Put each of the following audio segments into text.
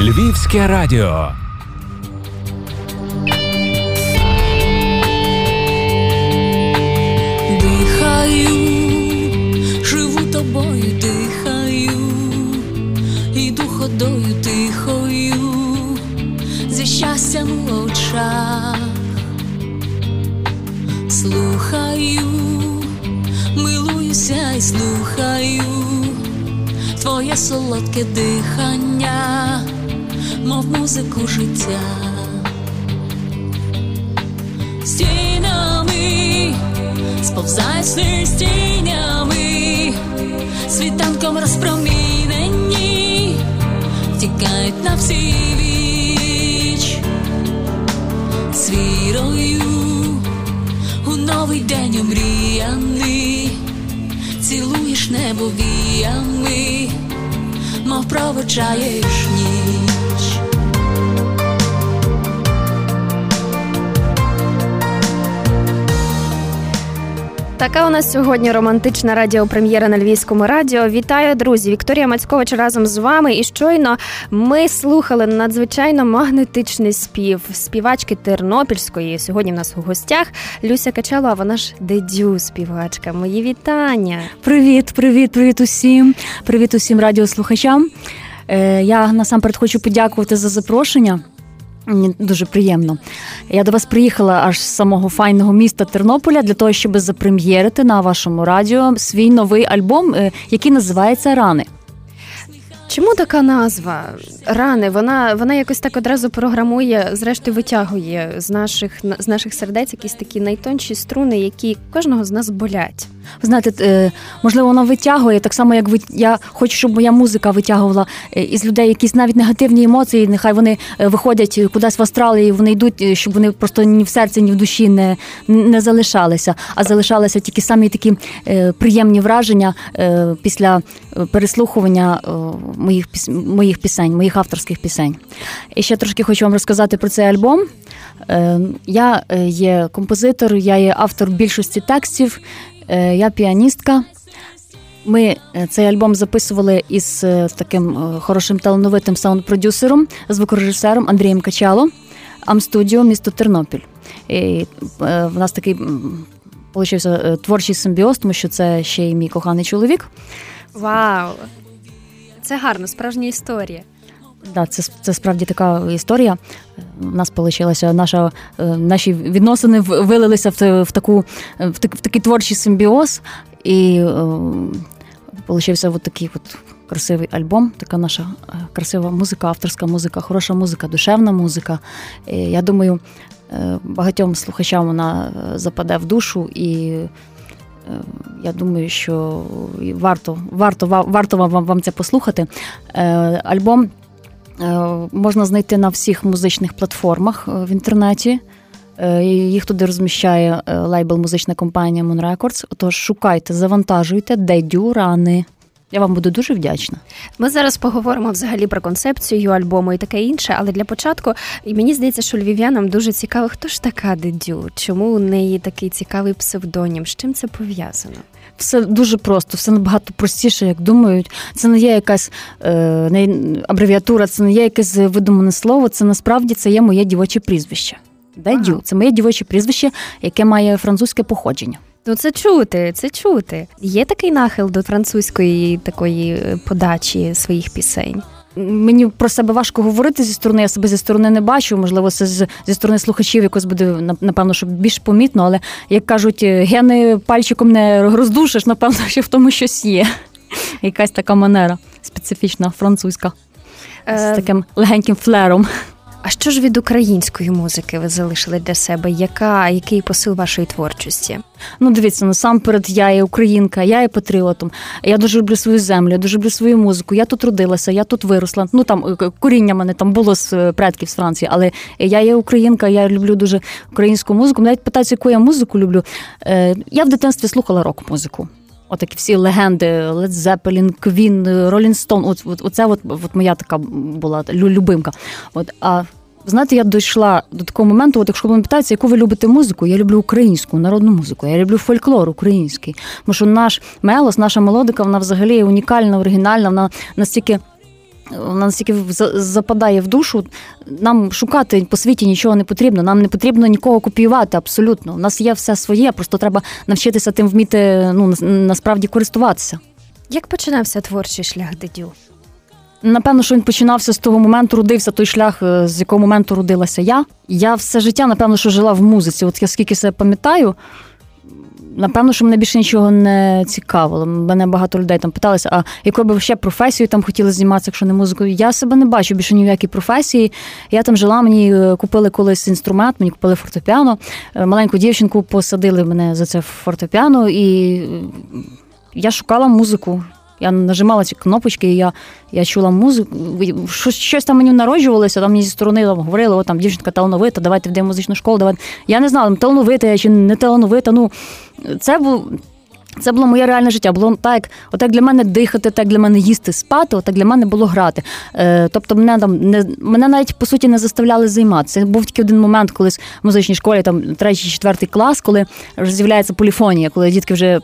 Львівське радіо. Дихаю, живу тобою, дихаю, іду ходою тихою, зі щастям у очах, слухаю, милуюся і слухаю твоє солодке дихання, мов музику життя. Стінами сповзай сни стінями, світанком розпромінені, втікають на всі віч, з вірою у новий день омріяний, цілуєш небо віями, мов проводжаєш ніч. Така у нас сьогодні романтична радіопрем'єра на львівському радіо. Вітаю, друзі! Вікторія Мацькович разом з вами. І щойно ми слухали надзвичайно магнетичний спів співачки Тернопільської. Сьогодні в нас у гостях Люся Качалова, вона ж дедю співачка. Мої вітання. Привіт, привіт, привіт усім. Привіт усім радіослухачам. Е, Я насамперед хочу подякувати за запрошення. Дуже приємно. Я до вас приїхала аж з самого файного міста Тернополя для того, щоб запрем'єрити на вашому радіо свій новий альбом, е, який називається Рани. Чому така назва рани? Вона вона якось так одразу програмує, зрештою витягує з наших з наших сердець якісь такі найтонші струни, які кожного з нас болять. Знаєте, е, можливо, вона витягує так само, як ви я хочу, щоб моя музика витягувала е, із людей якісь навіть негативні емоції. Нехай вони е, виходять кудись в Австралії, вони йдуть, щоб вони просто ні в серці, ні в душі не не залишалися, а залишалися тільки самі такі приємні враження після переслухування моїх моїх пісень, моїх авторських пісень. І ще трошки хочу вам розказати про цей альбом. Я є композитор, я є автор більшості текстів. Е, я піаністка. Ми е, цей альбом записували із е, таким хорошим талановитим саунд-продюсером, звукорежисером Андрієм Качало, Амстудіо, місто Тернопіль. І В нас такий получився творчий симбіоз, тому що це ще й мій коханий чоловік. Вау! Це гарно, справжня історія. Да, це це справді така історія. У нас вийшла наша наші відносини вилилися в в таку в, так, в такий творчий симбіоз, і получився от такий от красивий альбом. Така наша красива музика, авторська музика, хороша музика, душевна музика. І, Я думаю, багатьом слухачам вона западе в душу і. Я думаю, що варто варто, варто вам вам це послухати. Альбом Е, можна знайти на всіх музичних платформах е, в інтернеті. Е, їх туди розміщає лейбл музична компанія Moon Records. Отож, шукайте, завантажуйте, де дюрани. Я вам буду дуже вдячна. Ми зараз поговоримо взагалі про концепцію альбому і таке інше, але для початку і мені здається, що львів'янам дуже цікаво, хто ж така Дедю, чому у неї такий цікавий псевдонім, з чим це пов'язано? Все дуже просто, все набагато простіше, як думають. Це не є якась е, не абревіатура, це не є якесь видумане слово. Це насправді це є моє дівоче прізвище. Дедю ага. це моє дівоче прізвище, яке має французьке походження. Ну, це чути, це чути. Є такий нахил до французької такої е, подачі своїх пісень. Мені про себе важко говорити зі сторони, я себе зі сторони не бачу. Можливо, це зі сторони слухачів якось буде напевно, що більш помітно, але як кажуть, гени пальчиком не роздушиш, напевно, що в тому щось є. Якась така манера специфічна, французька, з е, таким легеньким флером. А що ж від української музики ви залишили для себе? Яка який посил вашої творчості? Ну, дивіться, насамперед, я є українка, я є патріотом. Я дуже люблю свою землю, я дуже люблю свою музику. Я тут родилася, я тут виросла. Ну там е, коріння мене там було з е, предків з Франції, але я є українка, я люблю дуже українську музику. Навіть питаються, яку я музику люблю. Е, я в дитинстві слухала рок-музику. Отакі всі легенди, Led Zeppelin, Queen, Rolling Stone, От, от, оце от, от моя така була любимка. От, а знаєте, я дійшла до такого моменту, от якщо мене питаються, яку ви любите музику, я люблю українську народну музику, я люблю фольклор український. Тому що наш мелос, наша мелодика, вона взагалі унікальна, оригінальна, вона настільки вона настільки западає в душу. Нам шукати по світі нічого не потрібно. Нам не потрібно нікого копіювати. Абсолютно. У нас є все своє, просто треба навчитися тим вміти ну насправді користуватися. Як починався творчий шлях дедю? Напевно, що він починався з того моменту, родився той шлях, е, з якого моменту родилася я. Я все життя, напевно, що жила в музиці. От я скільки себе пам'ятаю, напевно, що мене більше нічого не цікавило. Мене багато людей там питалися, а якою би ще професію там хотіли зніматися, якщо не музикою. Я себе не бачу більше ні професії. Я там жила, мені е, купили колись інструмент, мені купили фортепіано. Е, маленьку дівчинку посадили мене за це фортепіано, і я шукала музику. Я нажимала ці кнопочки, я я чула музику. Щось, щось там мені народжувалося, там мені зі сторони там, говорили, о, там дівчинка талановита, давайте в музичну школу. Давайте. Я не знала, талановита я чи не талановита. Ну, Це був це було моє реальне життя. Було так, отак для мене дихати, так для мене їсти, спати, отак для мене було грати. Е, Тобто, мене там не мене навіть по суті не заставляли займатися. Був тільки один момент, коли в музичній школі, там третій, четвертий клас, коли вже з'являється поліфонія, коли дітки вже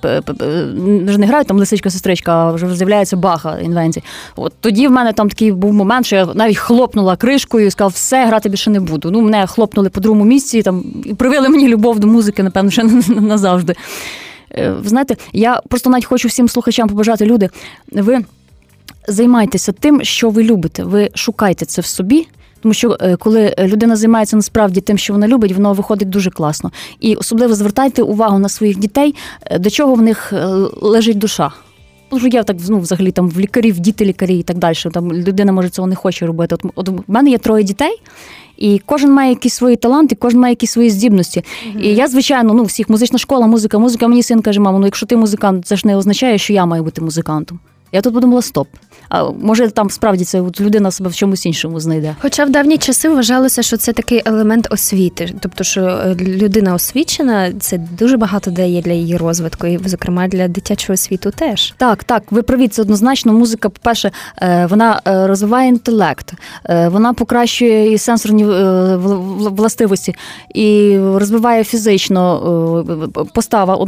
вже не грають там лисичка, сестричка, а вже з'являється баха інвенції. От тоді в мене там такий був момент, що я навіть хлопнула кришкою і сказав, все, грати більше не буду. Ну, мене хлопнули по другому місці там і привели мені любов до музики, напевно, ще назавжди. Е, ви знаєте, я просто навіть хочу всім слухачам побажати люди. Ви займайтеся тим, що ви любите. Ви шукайте це в собі. Тому що е, коли людина займається насправді тим, що вона любить, воно виходить дуже класно. І особливо звертайте увагу на своїх дітей, е, до чого в них лежить душа. Тому я так ну, взагалі там в лікарів, діти лікарі і так далі. Там людина може цього не хоче робити. От, от в мене є троє дітей, і кожен має якісь свої таланти, кожен має якісь свої здібності. Mm-hmm. І я, звичайно, ну всіх музична школа, музика, музика. Мені син каже, мамо, ну якщо ти музикант, це ж не означає, що я маю бути музикантом. Я тут подумала, стоп. А може там справді це от людина себе в чомусь іншому знайде. Хоча в давні часи вважалося, що це такий елемент освіти, тобто, що е, людина освічена, це дуже багато дає для її розвитку, і зокрема для дитячого світу теж. Так, так, ви праві, це однозначно. Музика, по-перше, е, вона е, розвиває інтелект, вона покращує і сенсорні властивості, і розвиває фізично постава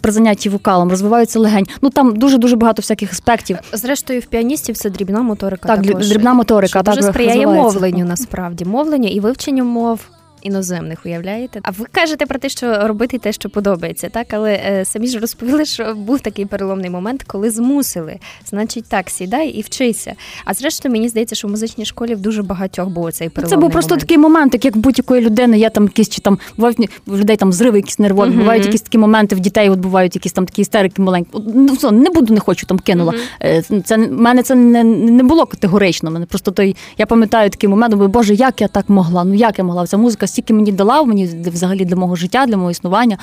при занятті вокалом, розвиваються легень. Ну там дуже дуже багато всяких аспектів. Зрештою, в піаністів це дрібна моторика. Так, також. дрібна моторика. Що так, дуже сприяє мовленню насправді мовленню і вивченню мов іноземних, уявляєте? А ви кажете про те, що робити те, що подобається, так? Але е, самі ж розповіли, що був такий переломний момент, коли змусили. Значить, так, сідай і вчися. А зрештою, мені здається, що в музичній школі в дуже багатьох був цей переломний Це був просто момент. такий момент, як будь-якої людини. Я там якісь чи там бувають в людей там зриви, якісь нервові, uh-huh. бувають якісь такі моменти в дітей. От бувають якісь там такі істерики маленькі. Ну все, не буду, не хочу там кинула. Uh-huh. Це мене це не не було категорично. Мене просто той. Я пам'ятаю такий момент, думаю, боже, як я так могла? Ну як я могла? Ця музика стільки мені дала мені взагалі для мого життя, для мого існування.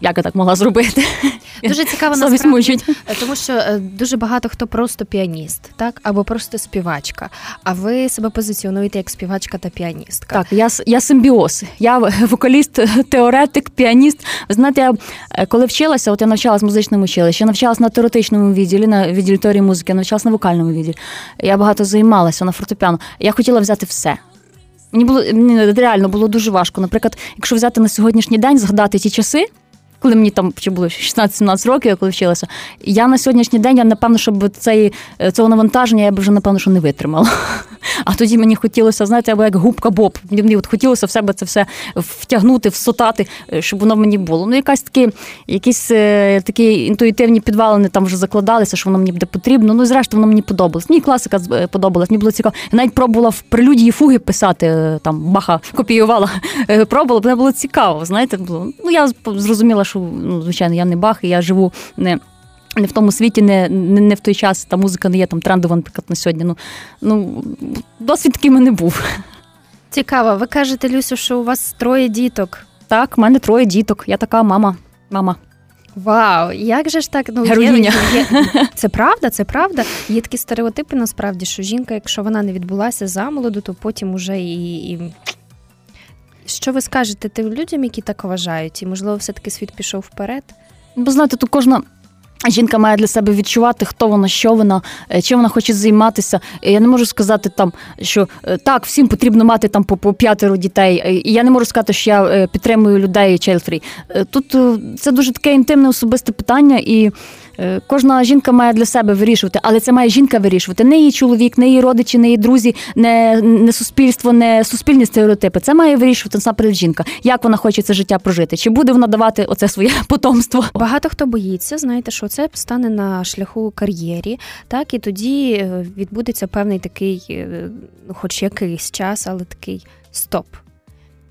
Як я так могла зробити? Дуже цікаво насправді, тому що е, дуже багато хто просто піаніст, так або просто співачка. А ви себе позиціонуєте як співачка та піаністка? Так, я я симбіоз. Я вокаліст, теоретик, піаніст. Ви знаєте, я е, коли вчилася, от я навчалась в музичному училищі, я навчалась на теоретичному відділі, на відділі теорії музики, я навчалась на вокальному відділі. Я багато займалася на фортепіано. Я хотіла взяти все. Мені було мені реально було дуже важко. Наприклад, якщо взяти на сьогоднішній день, згадати ті часи, коли мені там чи було 16-17 років, я коли вчилася, я на сьогоднішній день, я напевно, щоб цей, цього навантаження я б вже напевно що не витримала. А тоді мені хотілося, знаєте, або як губка Боб. Мені от хотілося в себе це все втягнути, всотати, е, щоб воно мені було. Ну, якась такі, якісь е, такі інтуїтивні підвалини там вже закладалися, що воно мені буде потрібно. Ну, зрештою, воно мені подобалось. Мені класика е, подобалась, мені було цікаво. Я навіть пробувала в прелюдії фуги писати, там баха копіювала, пробувала, мене було цікаво. Знаєте, було. Ну, я зрозуміла, що ну, звичайно, я не бах, і я живу не. Не в тому світі, не не, не в той час та музика не є там трендова, наприклад, на сьогодні. Ну ну досвід такий мене був. Цікаво. Ви кажете, Люсю, що у вас троє діток. Так, в мене троє діток. Я така мама. Мама. Вау, як же ж так ну Героїня. Є, є, це правда, це правда. Є такі стереотипи, насправді, що жінка, якщо вона не відбулася замолоду, то потім уже і. і... Що ви скажете тим людям, які так вважають, і можливо, все таки світ пішов вперед? Бо знаєте, тут кожна Жінка має для себе відчувати, хто вона, що вона, е, чим вона хоче займатися. Я не можу сказати там, що е, так, всім потрібно мати там по, по п'ятеро дітей. Е, і я не можу сказати, що я підтримую людей child-free. Тут це дуже таке інтимне особисте питання, і кожна жінка має для себе вирішувати, але це має жінка вирішувати. Не її чоловік, не її родичі, не її друзі, не не суспільство, не суспільні стереотипи. Це має вирішувати насамперед жінка. Як вона хоче це життя прожити? Чи буде вона давати оце своє потомство? Багато хто боїться, знаєте, що це стане на шляху кар'єрі, так і тоді е, відбудеться певний такий, е, ну, хоч якийсь час, але такий стоп.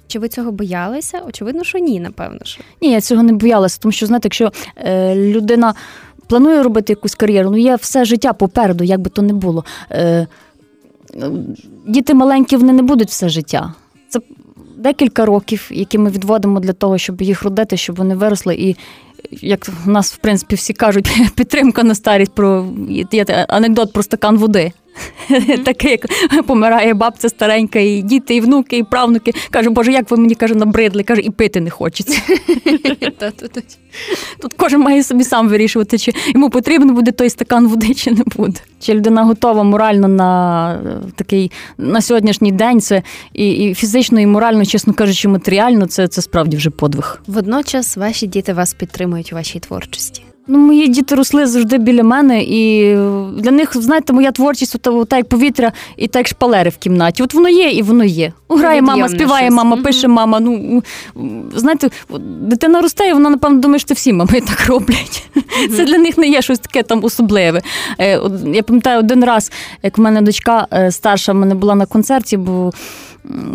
Чи ви цього боялися? Очевидно, що ні, напевно. що. Ні, я цього не боялася, тому що знаєте, якщо е, людина планує робити якусь кар'єру, ну є все життя попереду, як би то не було. Е, Діти маленькі, вони не будуть все життя. Це декілька років, які ми відводимо для того, щоб їх родити, щоб вони виросли. І як в нас, в принципі, всі кажуть, підтримка на старість про є анекдот про стакан води. Mm-hmm. Таке, як помирає бабця старенька, і діти, і внуки, і правнуки. Каже, Боже, як ви мені каже, набридли, каже, і пити не хочеться. Тут кожен має собі сам вирішувати, чи йому потрібен буде той стакан води, чи не буде. Чи людина готова морально на е, такий на сьогоднішній день. Це і і фізично, і морально, чесно кажучи, матеріально, це, це справді вже подвиг. Водночас ваші діти вас підтримують у вашій творчості. Ну, мої діти росли завжди біля мене, і для них, знаєте, моя творчість от, так як повітря і так як шпалери в кімнаті. От воно є і воно є. Грає мама, співає мама, пише мама. Ну знаєте, дитина росте, і вона, напевно, думає, що всі мами так роблять. Це для них не є щось таке там особливе. Е, я пам'ятаю один раз, як в мене дочка е, старша в мене була на концерті, бо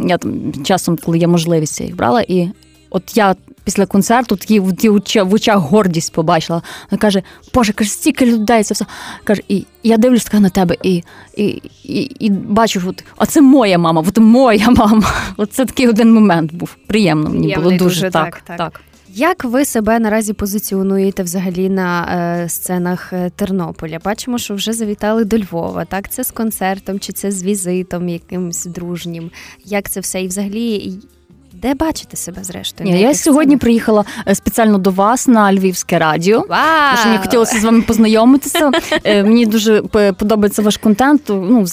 я там часом, коли є можливість, я їх брала, і от я після концерту такі в очах гордість побачила. Вона каже, Боже, каже, стільки людей, це все. Каже, і я дивлюсь така на тебе і і, і, і бачу, от, а це моя мама, от моя мама. От це такий один момент був. Приємно мені Приємний було дуже, дуже так, так. так. Як ви себе наразі позиціонуєте взагалі на е, сценах е, Тернополя? Бачимо, що вже завітали до Львова. Так, це з концертом, чи це з візитом якимось дружнім? Як це все? І взагалі, де бачите себе зрештою? Ні, Я сьогодні сценах? приїхала е, спеціально до вас на Львівське радіо. Вау! що мені хотілося з вами познайомитися. Е, мені дуже подобається ваш контент. Ну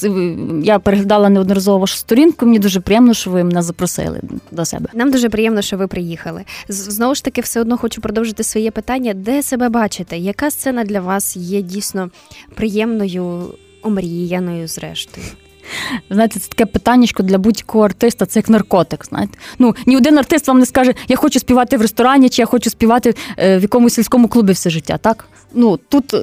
я переглядала неодноразово вашу сторінку. Мені дуже приємно, що ви мене запросили до себе. Нам дуже приємно, що ви приїхали. Знову ж таки, все одно хочу продовжити своє питання. Де себе бачите? Яка сцена для вас є дійсно приємною, омріяною, зрештою? Знаєте, це таке питаннячко для будь-якого артиста, це як наркотик. Знаєте, ну ні один артист вам не скаже, я хочу співати в ресторані, чи я хочу співати е, в якомусь сільському клубі все життя. Так ну тут е,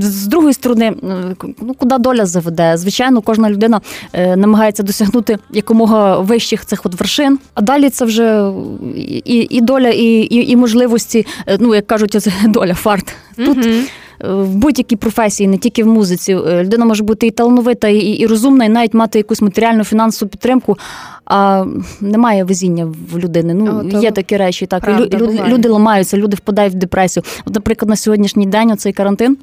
з другої сторони, е, ну куди доля заведе? Звичайно, кожна людина намагається досягнути якомога вищих цих от вершин. А далі це вже і і доля, і і, і можливості. Ну як кажуть, це доля фарт. Тут mm в будь-якій професії, не тільки в музиці. Е, людина може бути і талановита, і і розумна, і навіть мати якусь матеріальну фінансову підтримку, а немає везіння в людини. Ну О, є такі речі. Так правда, люди, люди ламаються, люди впадають в депресію. От, наприклад, на сьогоднішній день оцей карантин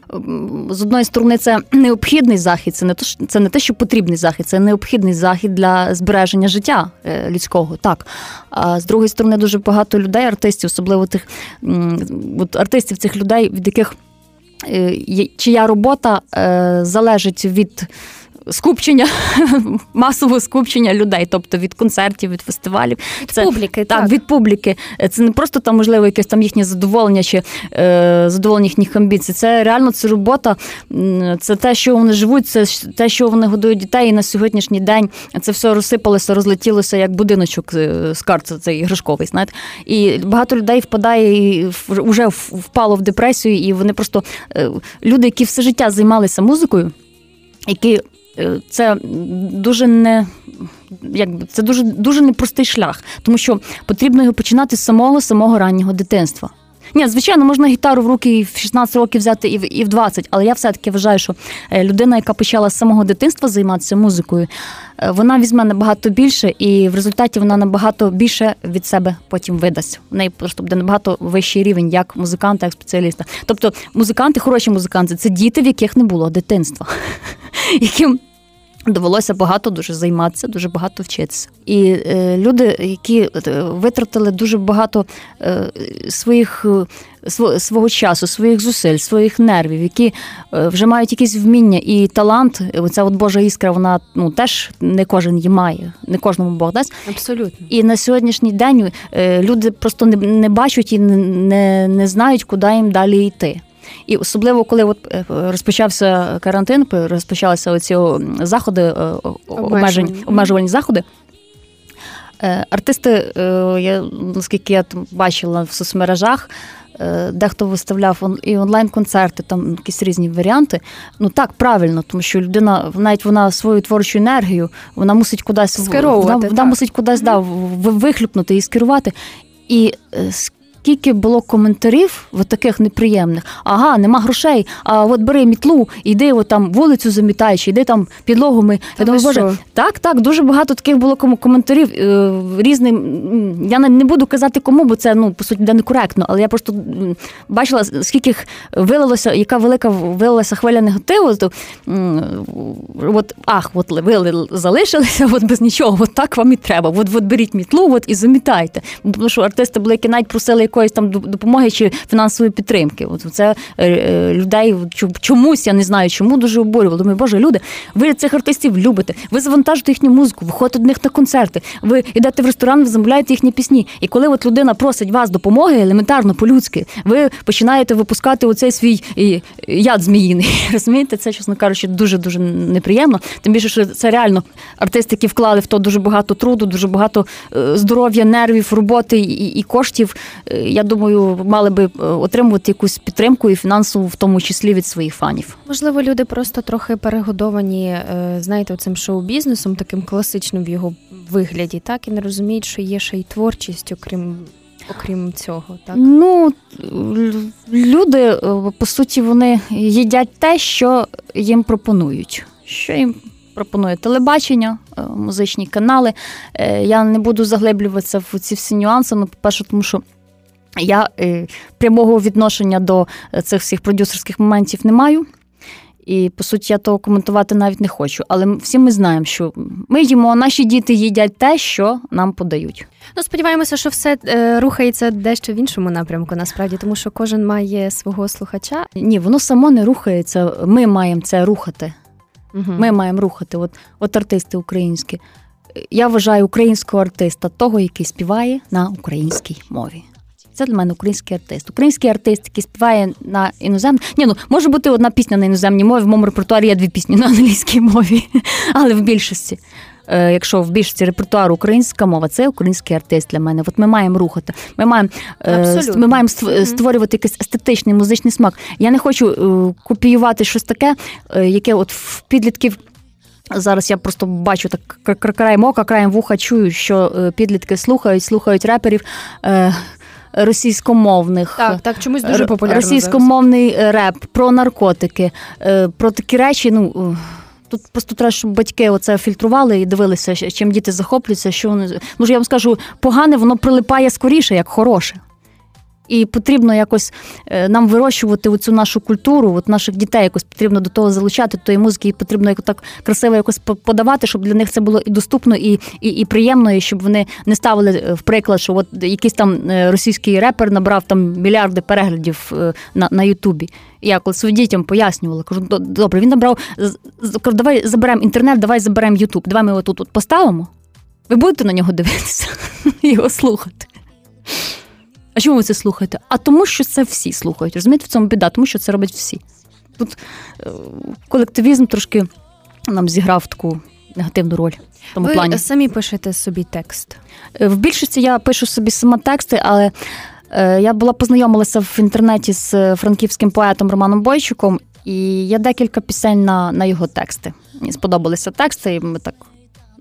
з одної сторони це необхідний захід. Це не то, це не те, що потрібний захід, це необхідний захід для збереження життя е, людського. Так а з другої сторони, дуже багато людей, артистів, особливо тих от артистів, цих людей, від яких чия робота е, залежить від скупчення, масового скупчення людей, тобто від концертів, від фестивалів. Від це, публіки, так, так. від публіки. Це не просто там, можливо, якесь там їхнє задоволення чи е, задоволення їхніх амбіцій. Це реально це робота, це те, що вони живуть, це те, що вони годують дітей. І на сьогоднішній день це все розсипалося, розлетілося як будиночок е, з карт, цей іграшковий. знаєте. І багато людей впадає і вже впало в депресію, і вони просто е, люди, які все життя займалися музикою. Які це дуже не якби це дуже дуже непростий шлях, тому що потрібно його починати з самого самого раннього дитинства. Ні, звичайно, можна гітару в руки і в 16 років взяти, і в і в 20, але я все-таки вважаю, що е, людина, яка почала з самого дитинства займатися музикою, е, вона візьме набагато більше, і в результаті вона набагато більше від себе потім видасть. У неї просто буде набагато вищий рівень, як музиканта, як спеціаліста. Тобто, музиканти, хороші музиканти, це діти, в яких не було дитинства, яким Довелося багато дуже займатися, дуже багато вчитися. І е, люди, які е, витратили дуже багато е, своїх е, свого часу, своїх зусиль, своїх нервів, які е, вже мають якісь вміння і талант. Оця от Божа іскра, вона ну теж не кожен її має, не кожному Бог дасть. Абсолютно. І на сьогоднішній день е, люди просто не, не бачать і не, не знають, куди їм далі йти. І особливо, коли от е, розпочався карантин, розпочалися оці заходи обмежень, обмежувальні заходи. Артисти, я наскільки я бачила в соцмережах, Е, дехто виставляв і онлайн-концерти, там якісь різні варіанти. Ну так, правильно, тому що людина, навіть вона свою творчу енергію, вона мусить кудись Скеровувати, вона, вона мусить кудись да, вихлюпнути і скерувати. І е, скільки було коментарів в таких неприємних. Ага, нема грошей. А от бери мітлу, іди от там вулицю замітай, чи йди там підлогу ми. Я думаю, боже, так, так, дуже багато таких було коментарів е, різним. Я не буду казати кому, бо це ну по суті буде некоректно, але я просто бачила, скільки вилилося, яка велика вилилася хвиля негативу. То, от, ах, от ви залишилися, от без нічого, от так вам і треба. От, от беріть мітлу, от і замітайте. Тому що артисти були, які навіть просили якоїсь там допомоги чи фінансової підтримки. От це е, е, людей чомусь, я не знаю, чому дуже обурювало. Думаю, боже, люди, ви цих артистів любите, ви завантажуєте їхню музику, виходите до них на концерти, ви йдете в ресторан, ви замовляєте їхні пісні. І коли от людина просить вас допомоги, елементарно по-людськи, ви починаєте випускати оцей свій яд зміїний. Розумієте, це, чесно кажучи, дуже дуже неприємно. Тим більше, що це реально артисти, які вклали в то дуже багато труду, дуже багато е, здоров'я, нервів, роботи і, і коштів я думаю, мали би е, отримувати якусь підтримку і фінансову, в тому числі від своїх фанів. Можливо, люди просто трохи перегодовані, е, знаєте, цим шоу-бізнесом, таким класичним в його вигляді, так і не розуміють, що є ще й творчість, окрім. Окрім цього, так ну люди е, по суті вони їдять те, що їм пропонують. Що їм пропонує телебачення, музичні канали. Я не буду заглиблюватися в ці всі нюанси. Ну, по перше, тому що я е, прямого відношення до е, цих всіх продюсерських моментів не маю. І, по суті, я того коментувати навіть не хочу. Але всі ми знаємо, що ми їмо, наші діти їдять те, що нам подають. Ну, сподіваємося, що все е, рухається дещо в іншому напрямку, насправді, тому що кожен має свого слухача. Ні, воно само не рухається. Ми маємо це рухати. Угу. Ми маємо рухати. От, От артисти українські. Я вважаю українського артиста того, який співає на українській мові. Це для мене український артист. Український артист, який співає на іноземній. Ні, ну може бути одна пісня на іноземній мові. В моєму репертуарі є дві пісні на англійській мові, але в більшості. Е, якщо в більшості репертуару українська мова, це український артист для мене. От ми маємо рухати. Ми маємо е, Абсолютно. ми маємо створювати якийсь естетичний музичний смак. Я не хочу е, копіювати щось таке, яке от в підлітків. Зараз я просто бачу так краєм ока, краєм вуха чую, що підлітки слухають, слухають реперів російськомовних. Так, так, чомусь дуже популярно Російськомовний зараз. реп про наркотики, е, про такі речі. ну... Тут просто треба, щоб батьки оце фільтрували і дивилися, чим діти захоплюються, що вони. Може, я вам скажу, погане воно прилипає скоріше, як хороше. І потрібно якось е, нам вирощувати оцю нашу культуру, от наших дітей якось потрібно до того залучати, тої музики, і потрібно так красиво якось подавати, щоб для них це було і доступно, і і, і приємно, і щоб вони не ставили е, в приклад, що от якийсь там е, російський репер набрав там мільярди переглядів на на Ютубі. Я коли своїм дітям пояснювала, кажу, добре, він набрав давай заберемо інтернет, давай заберемо Ютуб, давай ми його тут поставимо. Ви будете на нього дивитися його слухати. А чому ви це слухаєте? А тому, що це всі слухають. Розумієте, в цьому біда, тому що це роблять всі. Тут е, колективізм трошки нам зіграв таку негативну роль. в тому Ви плані. самі пишете собі текст? Е, в більшості я пишу собі сама тексти, але е, я була познайомилася в інтернеті з франківським поетом Романом Бойчуком, і є декілька пісень на на його тексти. Мені сподобалися тексти, і ми так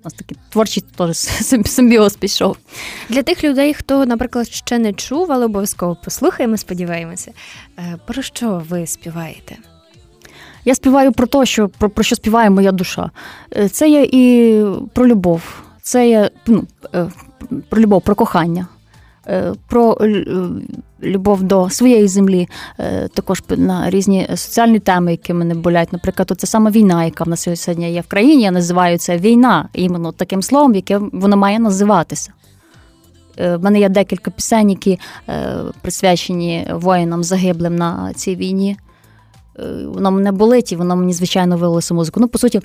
у нас такий творчий теж симбіоз пішов. Для тих людей, хто, наприклад, ще не чув, але обов'язково послухаємо, сподіваємося. Е, про що ви співаєте? Я співаю про те, що про, про що співає моя душа. Е, це є і про любов, це є ну, е, про любов, про кохання. Про любов до своєї землі, е, також на різні соціальні теми, які мене болять. Наприклад, це саме війна, яка в нас сьогодні є в країні. Я називаю це війна, іменно таким словом, яке вона має називатися. Е, в мене є декілька пісень, які присвячені воїнам загиблим на цій війні. Воно мене болить, і воно мені, звичайно, вилилося музику. Ну, по суті,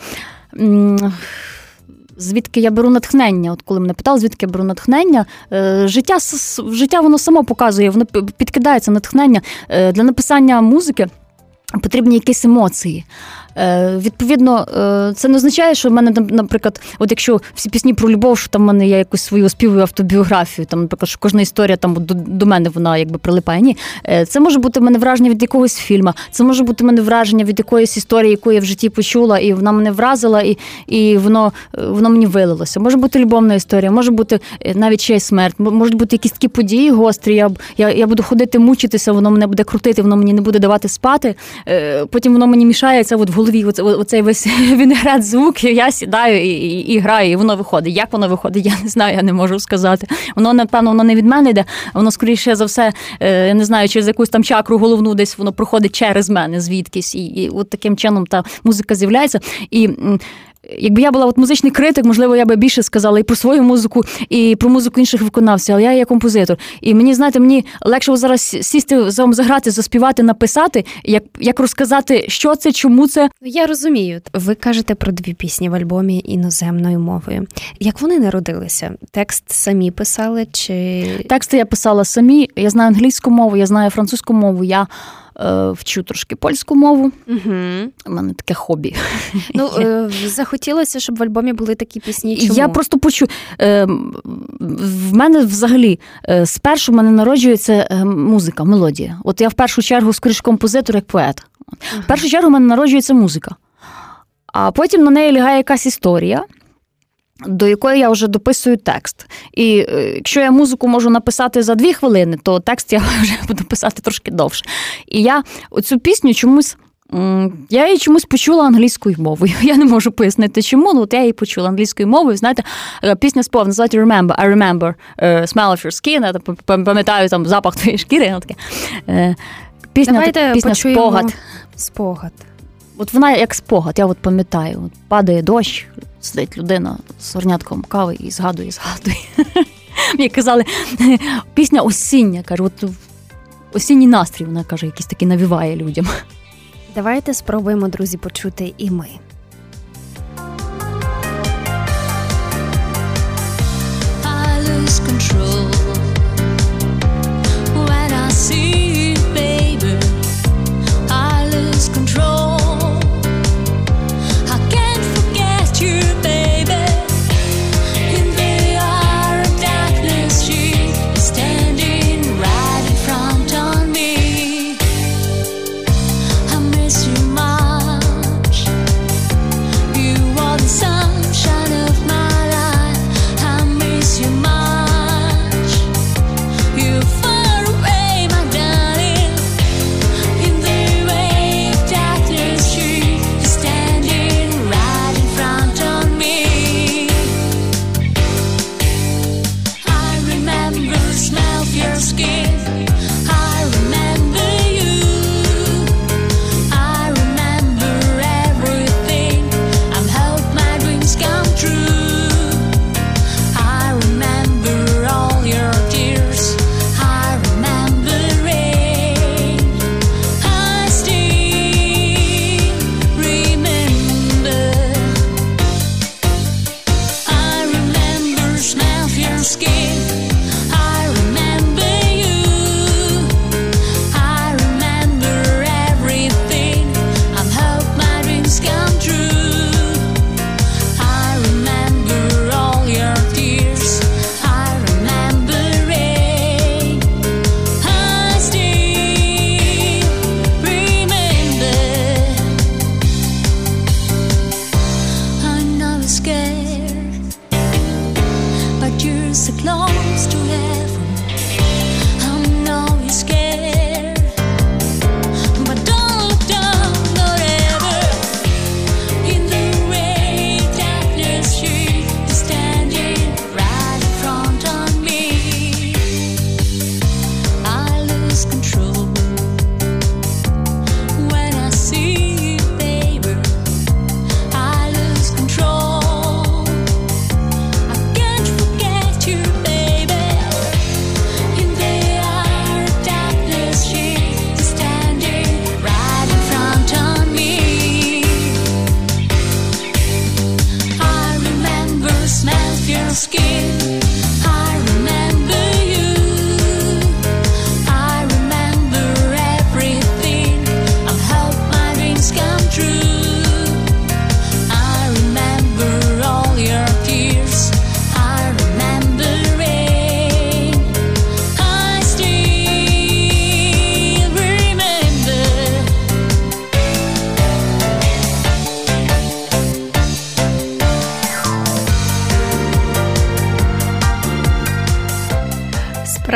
звідки я беру натхнення. От коли мене питали, звідки я беру натхнення, е, життя життя воно само показує, воно підкидається натхнення для написання музики. Потрібні якісь емоції. Е, Відповідно, е, це не означає, що в мене, наприклад, от якщо всі пісні про любов, що там в мене є якусь свою співую автобіографію, там, наприклад, що кожна історія там до, до мене вона якби прилипає. Ні, е, це може бути в мене враження від якогось фільму, це може бути в мене враження від якоїсь історії, яку я в житті почула, і вона мене вразила, і і воно воно мені вилилося. Може бути любовна історія, може бути навіть ще й смерть, можуть бути якісь такі події гострі. Я я, я буду ходити, мучитися, воно мене буде крутити, воно мені не буде давати спати. Потім воно мені мішається от в голові оцей весь вінегрет звуків, я сідаю і, і і, граю, і воно виходить. Як воно виходить, я не знаю, я не можу сказати. Воно, напевно, воно не від мене йде, воно, скоріше за все, е, я не знаю, через якусь там чакру головну десь воно проходить через мене звідкись. І, і от таким чином та музика з'являється. І Якби я була от музичний критик, можливо, я би більше сказала і про свою музику, і про музику інших виконавців, але я є композитор. І мені, знаєте, мені легше зараз сісти за заграти, заспівати, написати, як як розказати, що це, чому це. Я розумію. Ви кажете про дві пісні в альбомі іноземною мовою. Як вони народилися? Текст самі писали? чи... Тексти я писала самі. Я знаю англійську мову, я знаю французьку мову. я вчу трошки польську мову. Угу. У мене таке хобі. Ну, е, Захотілося, щоб в альбомі були такі пісні. Чому? Я просто почу. Е, в мене взагалі спершу в мене народжується музика, мелодія. От я в першу чергу скоріш композитор, як поет. В першу чергу в мене народжується музика. А потім на неї лягає якась історія до якої я вже дописую текст. І е, якщо я музику можу написати за дві хвилини, то текст я вже буду писати трошки довше. І я оцю пісню чомусь. Я її чомусь почула англійською мовою. Я не можу пояснити, чому, ну от я її почула англійською мовою. Знаєте, е, пісня спов називається Remember, I remember uh, smell of your skin, я пам'ятаю там запах твоєї шкіри. Таке. Пісня, Давайте пісня спогад. Спогад. От вона як спогад, я от пам'ятаю, от падає дощ, сидить людина з горнятком кави і згадує, згадує. Мені казали, пісня осіння, каже, от осінній настрій, вона каже, якийсь такий навіває людям. Давайте спробуємо, друзі, почути і ми. I lose control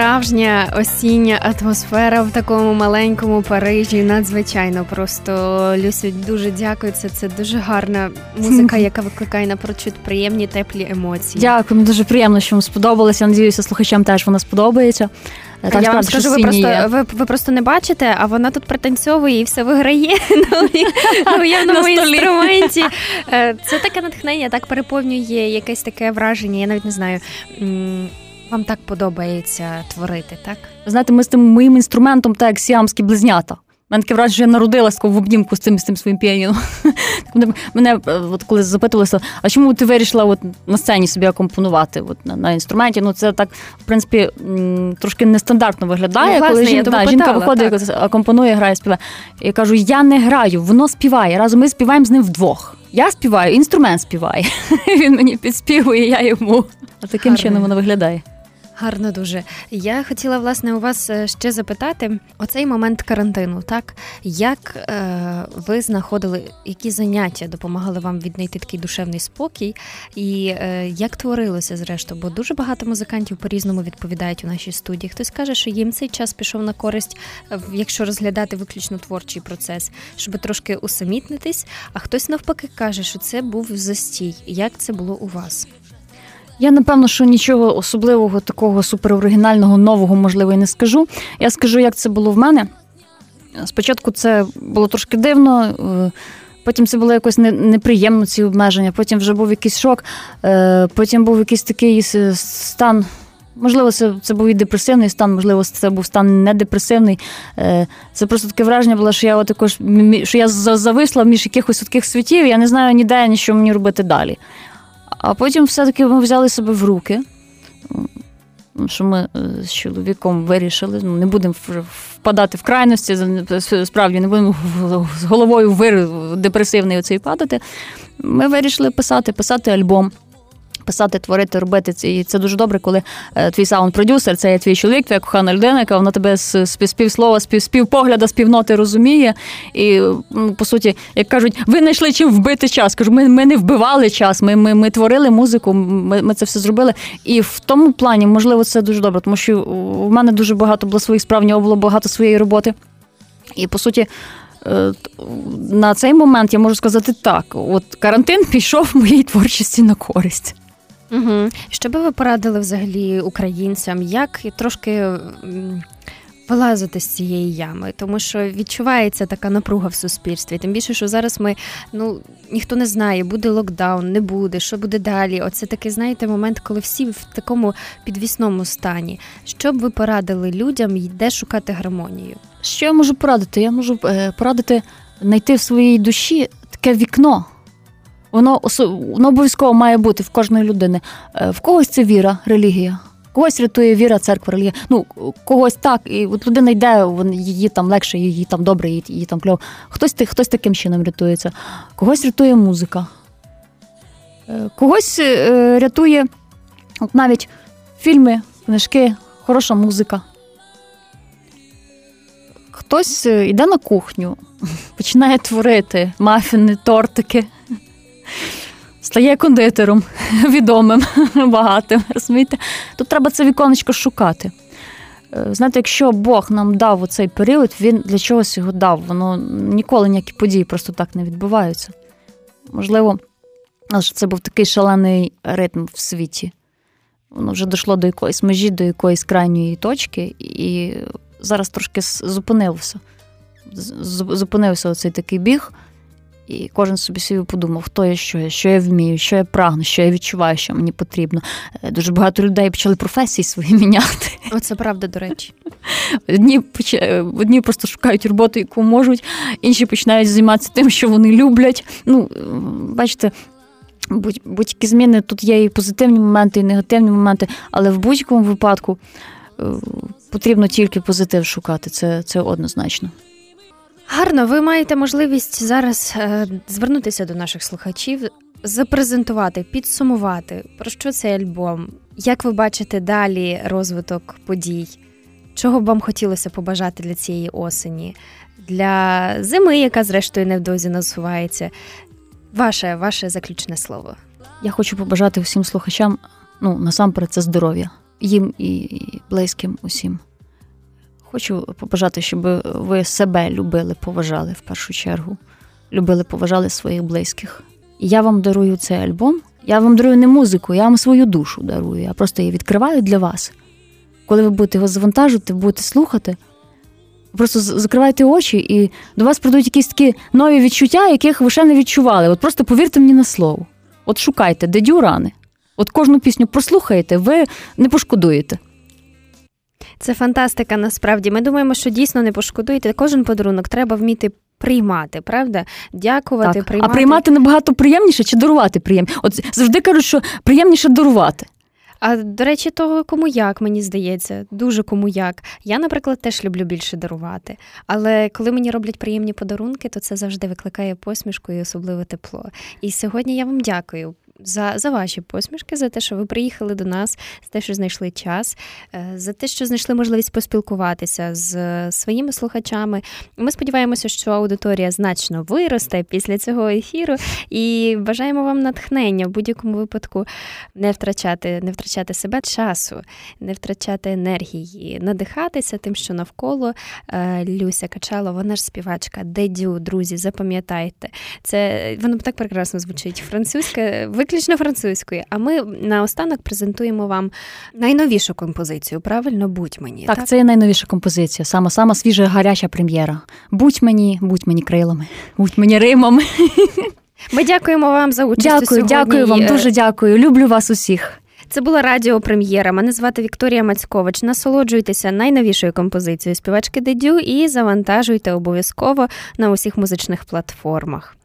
Справжня осіння атмосфера в такому маленькому Парижі. Надзвичайно просто Люсю, дуже дякую. Це це дуже гарна музика, яка викликає напрочуд приємні теплі емоції. Дякую, дуже приємно, що вам сподобалося. Надіюся, слухачам теж вона сподобається. Так, Я вам скажу, ви просто ви, ви просто не бачите, а вона тут пританцьовує і все виграє на уявному інструменті. Е, це таке натхнення, так переповнює якесь таке враження. Я навіть не знаю. Вам так подобається творити, так? Знаєте, ми з тим моїм інструментом, так як сіамські близнята. Мене таке враження, що я народилася в обнімку з цим з цим своїм піаніном. Мене е, от коли запитувалися, а чому ти вирішила от на сцені собі акомпонувати от на, на інструменті? Ну це так, в принципі, трошки нестандартно виглядає, ну, власне, коли жінка, да, жінка виходить, так. акомпонує, грає, співає. Я кажу: я не граю, воно співає. Разом ми співаємо з ним вдвох. Я співаю, інструмент співає. Він мені підспівує, я йому. А таким Гарно. чином воно виглядає. Гарно дуже. Я хотіла власне у вас е, ще запитати оцей момент карантину, так як е, ви знаходили які заняття допомагали вам віднайти такий душевний спокій, і е, як творилося зрештою? Бо дуже багато музикантів по різному відповідають у нашій студії. Хтось каже, що їм цей час пішов на користь, якщо розглядати виключно творчий процес, щоб трошки усамітнитись. А хтось навпаки каже, що це був застій. Як це було у вас? Я напевно, що нічого особливого, такого супероригінального, нового, можливо, і не скажу. Я скажу, як це було в мене. Спочатку це було трошки дивно, е, потім це було якось неприємно, ці обмеження, потім вже був якийсь шок, е, потім був якийсь такий стан. Можливо, це це був і депресивний стан, можливо, це був стан недепресивний. Е, це просто таке враження було, що я також що я зависла між якихось таких світів, я не знаю ніде, ні що мені робити далі. А потім все-таки ми взяли себе в руки, що ми е, з чоловіком вирішили, ну, не будемо впадати в крайності, справді не будемо з головою в депресивний оцей падати. Ми вирішили писати, писати альбом писати, творити, робити. І це дуже добре, коли е, твій саунд-продюсер, це є твій чоловік, твоя кохана людина, яка вона тебе з співслова, співпогляда, співноти розуміє. І по суті, як кажуть, ви знайшли чим вбити час. Кажу, ми ми не вбивали час, ми ми, ми творили музику, ми ми це все зробили. І в тому плані, можливо, це дуже добре, тому що в мене дуже багато було своїх справ, в нього було багато своєї роботи. І по суті. Е, на цей момент я можу сказати так: от карантин пішов моїй творчості на користь. Угу. Що би ви порадили взагалі українцям, як трошки вилазити з цієї ями, тому що відчувається така напруга в суспільстві. Тим більше, що зараз ми ну ніхто не знає, буде локдаун, не буде, що буде далі. Оце такий, знаєте, момент, коли всі в такому підвісному стані. Що б ви порадили людям, де шукати гармонію? Що я можу порадити? Я можу е, порадити знайти в своїй душі таке вікно. Воно воно обов'язково має бути в кожної людини. Е, в когось це віра, релігія, когось рятує віра, церква, релігія. Ну когось так, і от людина йде, її там легше, її там добре, її, її там кльово. Хтось хтось таким чином рятується, когось рятує музика, е, когось е, рятує от навіть фільми, книжки, хороша музика. Хтось йде на кухню, починає творити мафіни, тортики стає кондитером відомим, багатим. розумієте? Тут треба це віконечко шукати. Е, знаєте, якщо Бог нам дав оцей період, він для чогось його дав. Воно ніколи ніякі події просто так не відбуваються. Можливо, це був такий шалений ритм в світі. Воно вже дійшло до якоїсь межі, до якоїсь крайньої точки, і зараз трошки зупинилося. Зупинився оцей такий біг. І кожен собі собі подумав, хто я, що я, що я вмію, що я прагну, що я відчуваю, що мені потрібно. Е, дуже багато людей почали професії свої міняти. Оце правда, до речі. Одні одні просто шукають роботу, яку можуть, інші починають займатися тим, що вони люблять. Ну, бачите. Будь-які зміни тут є і позитивні моменти, і негативні моменти, але в будь-якому випадку е, потрібно тільки позитив шукати. Це, Це однозначно. Гарно, ви маєте можливість зараз е, звернутися до наших слухачів, запрезентувати, підсумувати про що цей альбом, як ви бачите далі розвиток подій, чого б вам хотілося побажати для цієї осені, для зими, яка зрештою невдовзі насувається. Ваше, Ваше заключне слово. Я хочу побажати всім слухачам, ну насамперед, це здоров'я. їм і близьким усім. Хочу побажати, щоб ви себе любили, поважали в першу чергу. Любили, поважали своїх близьких. Я вам дарую цей альбом. Я вам дарую не музику, я вам свою душу дарую. Я просто її відкриваю для вас. Коли ви будете його завантажувати, будете слухати, просто закривайте очі, і до вас прийдуть якісь такі нові відчуття, яких ви ще не відчували. От просто повірте мені на слово. От шукайте, де дюрани. От кожну пісню прослухаєте, ви не пошкодуєте. Це фантастика. Насправді. Ми думаємо, що дійсно не пошкодуєте. Кожен подарунок треба вміти. Приймати, правда? Дякувати, так. приймати. А приймати набагато приємніше чи дарувати приємніше? От завжди кажуть, що приємніше дарувати. А до речі, того кому як, мені здається, дуже кому як. Я, наприклад, теж люблю більше дарувати. Але коли мені роблять приємні подарунки, то це завжди викликає посмішку і особливе тепло. І сьогодні я вам дякую за за ваші посмішки, за те, що ви приїхали до нас, за те, що знайшли час, е, за те, що знайшли можливість поспілкуватися з своїми слухачами. Ми сподіваємося, що аудиторія значно виросте після цього ефіру, і бажаємо вам натхнення в будь-якому випадку не втрачати, не втрачати себе часу, не втрачати енергії, надихатися тим, що навколо е, Люся Качало, вона ж співачка, дедю, друзі, запам'ятайте. Це воно так прекрасно звучить. Французька. Ви виключно французькою. А ми наостанок презентуємо вам найновішу композицію. Правильно, будь мені. Так, так? це є найновіша композиція, сама сама свіжа гаряча прем'єра. Будь мені, будь мені крилами, будь мені римами. Ми дякуємо вам за участь. Дякую, сьогодні. дякую вам, дуже дякую. Люблю вас усіх. Це була радіопрем'єра. Мене звати Вікторія Мацькович. Насолоджуйтеся найновішою композицією співачки Дедю і завантажуйте обов'язково на усіх музичних платформах.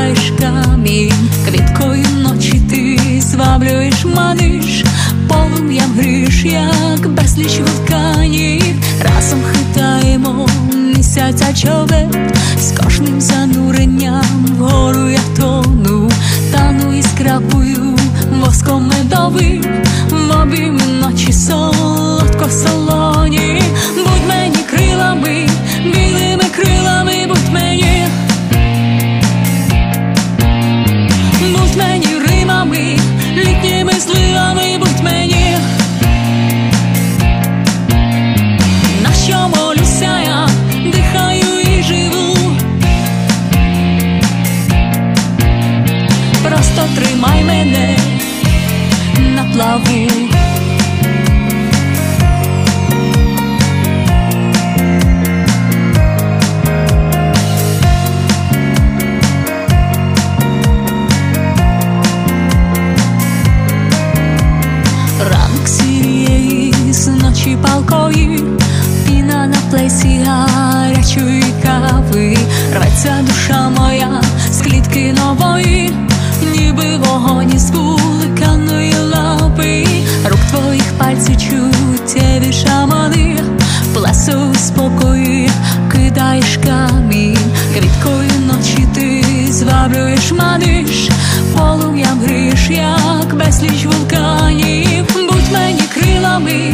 Кидаєш камінь, квіткою ночі ти зваблюєш, маниш, полум'ям гриш, як безліч вулканів. Разом хитаємо місяця човет, з кожним зануренням вгору спокої, кидаєш камінь, квіткою ночі ти зваблюєш, маниш, полум'ям гриш, як безліч вулканів, будь мені крилами.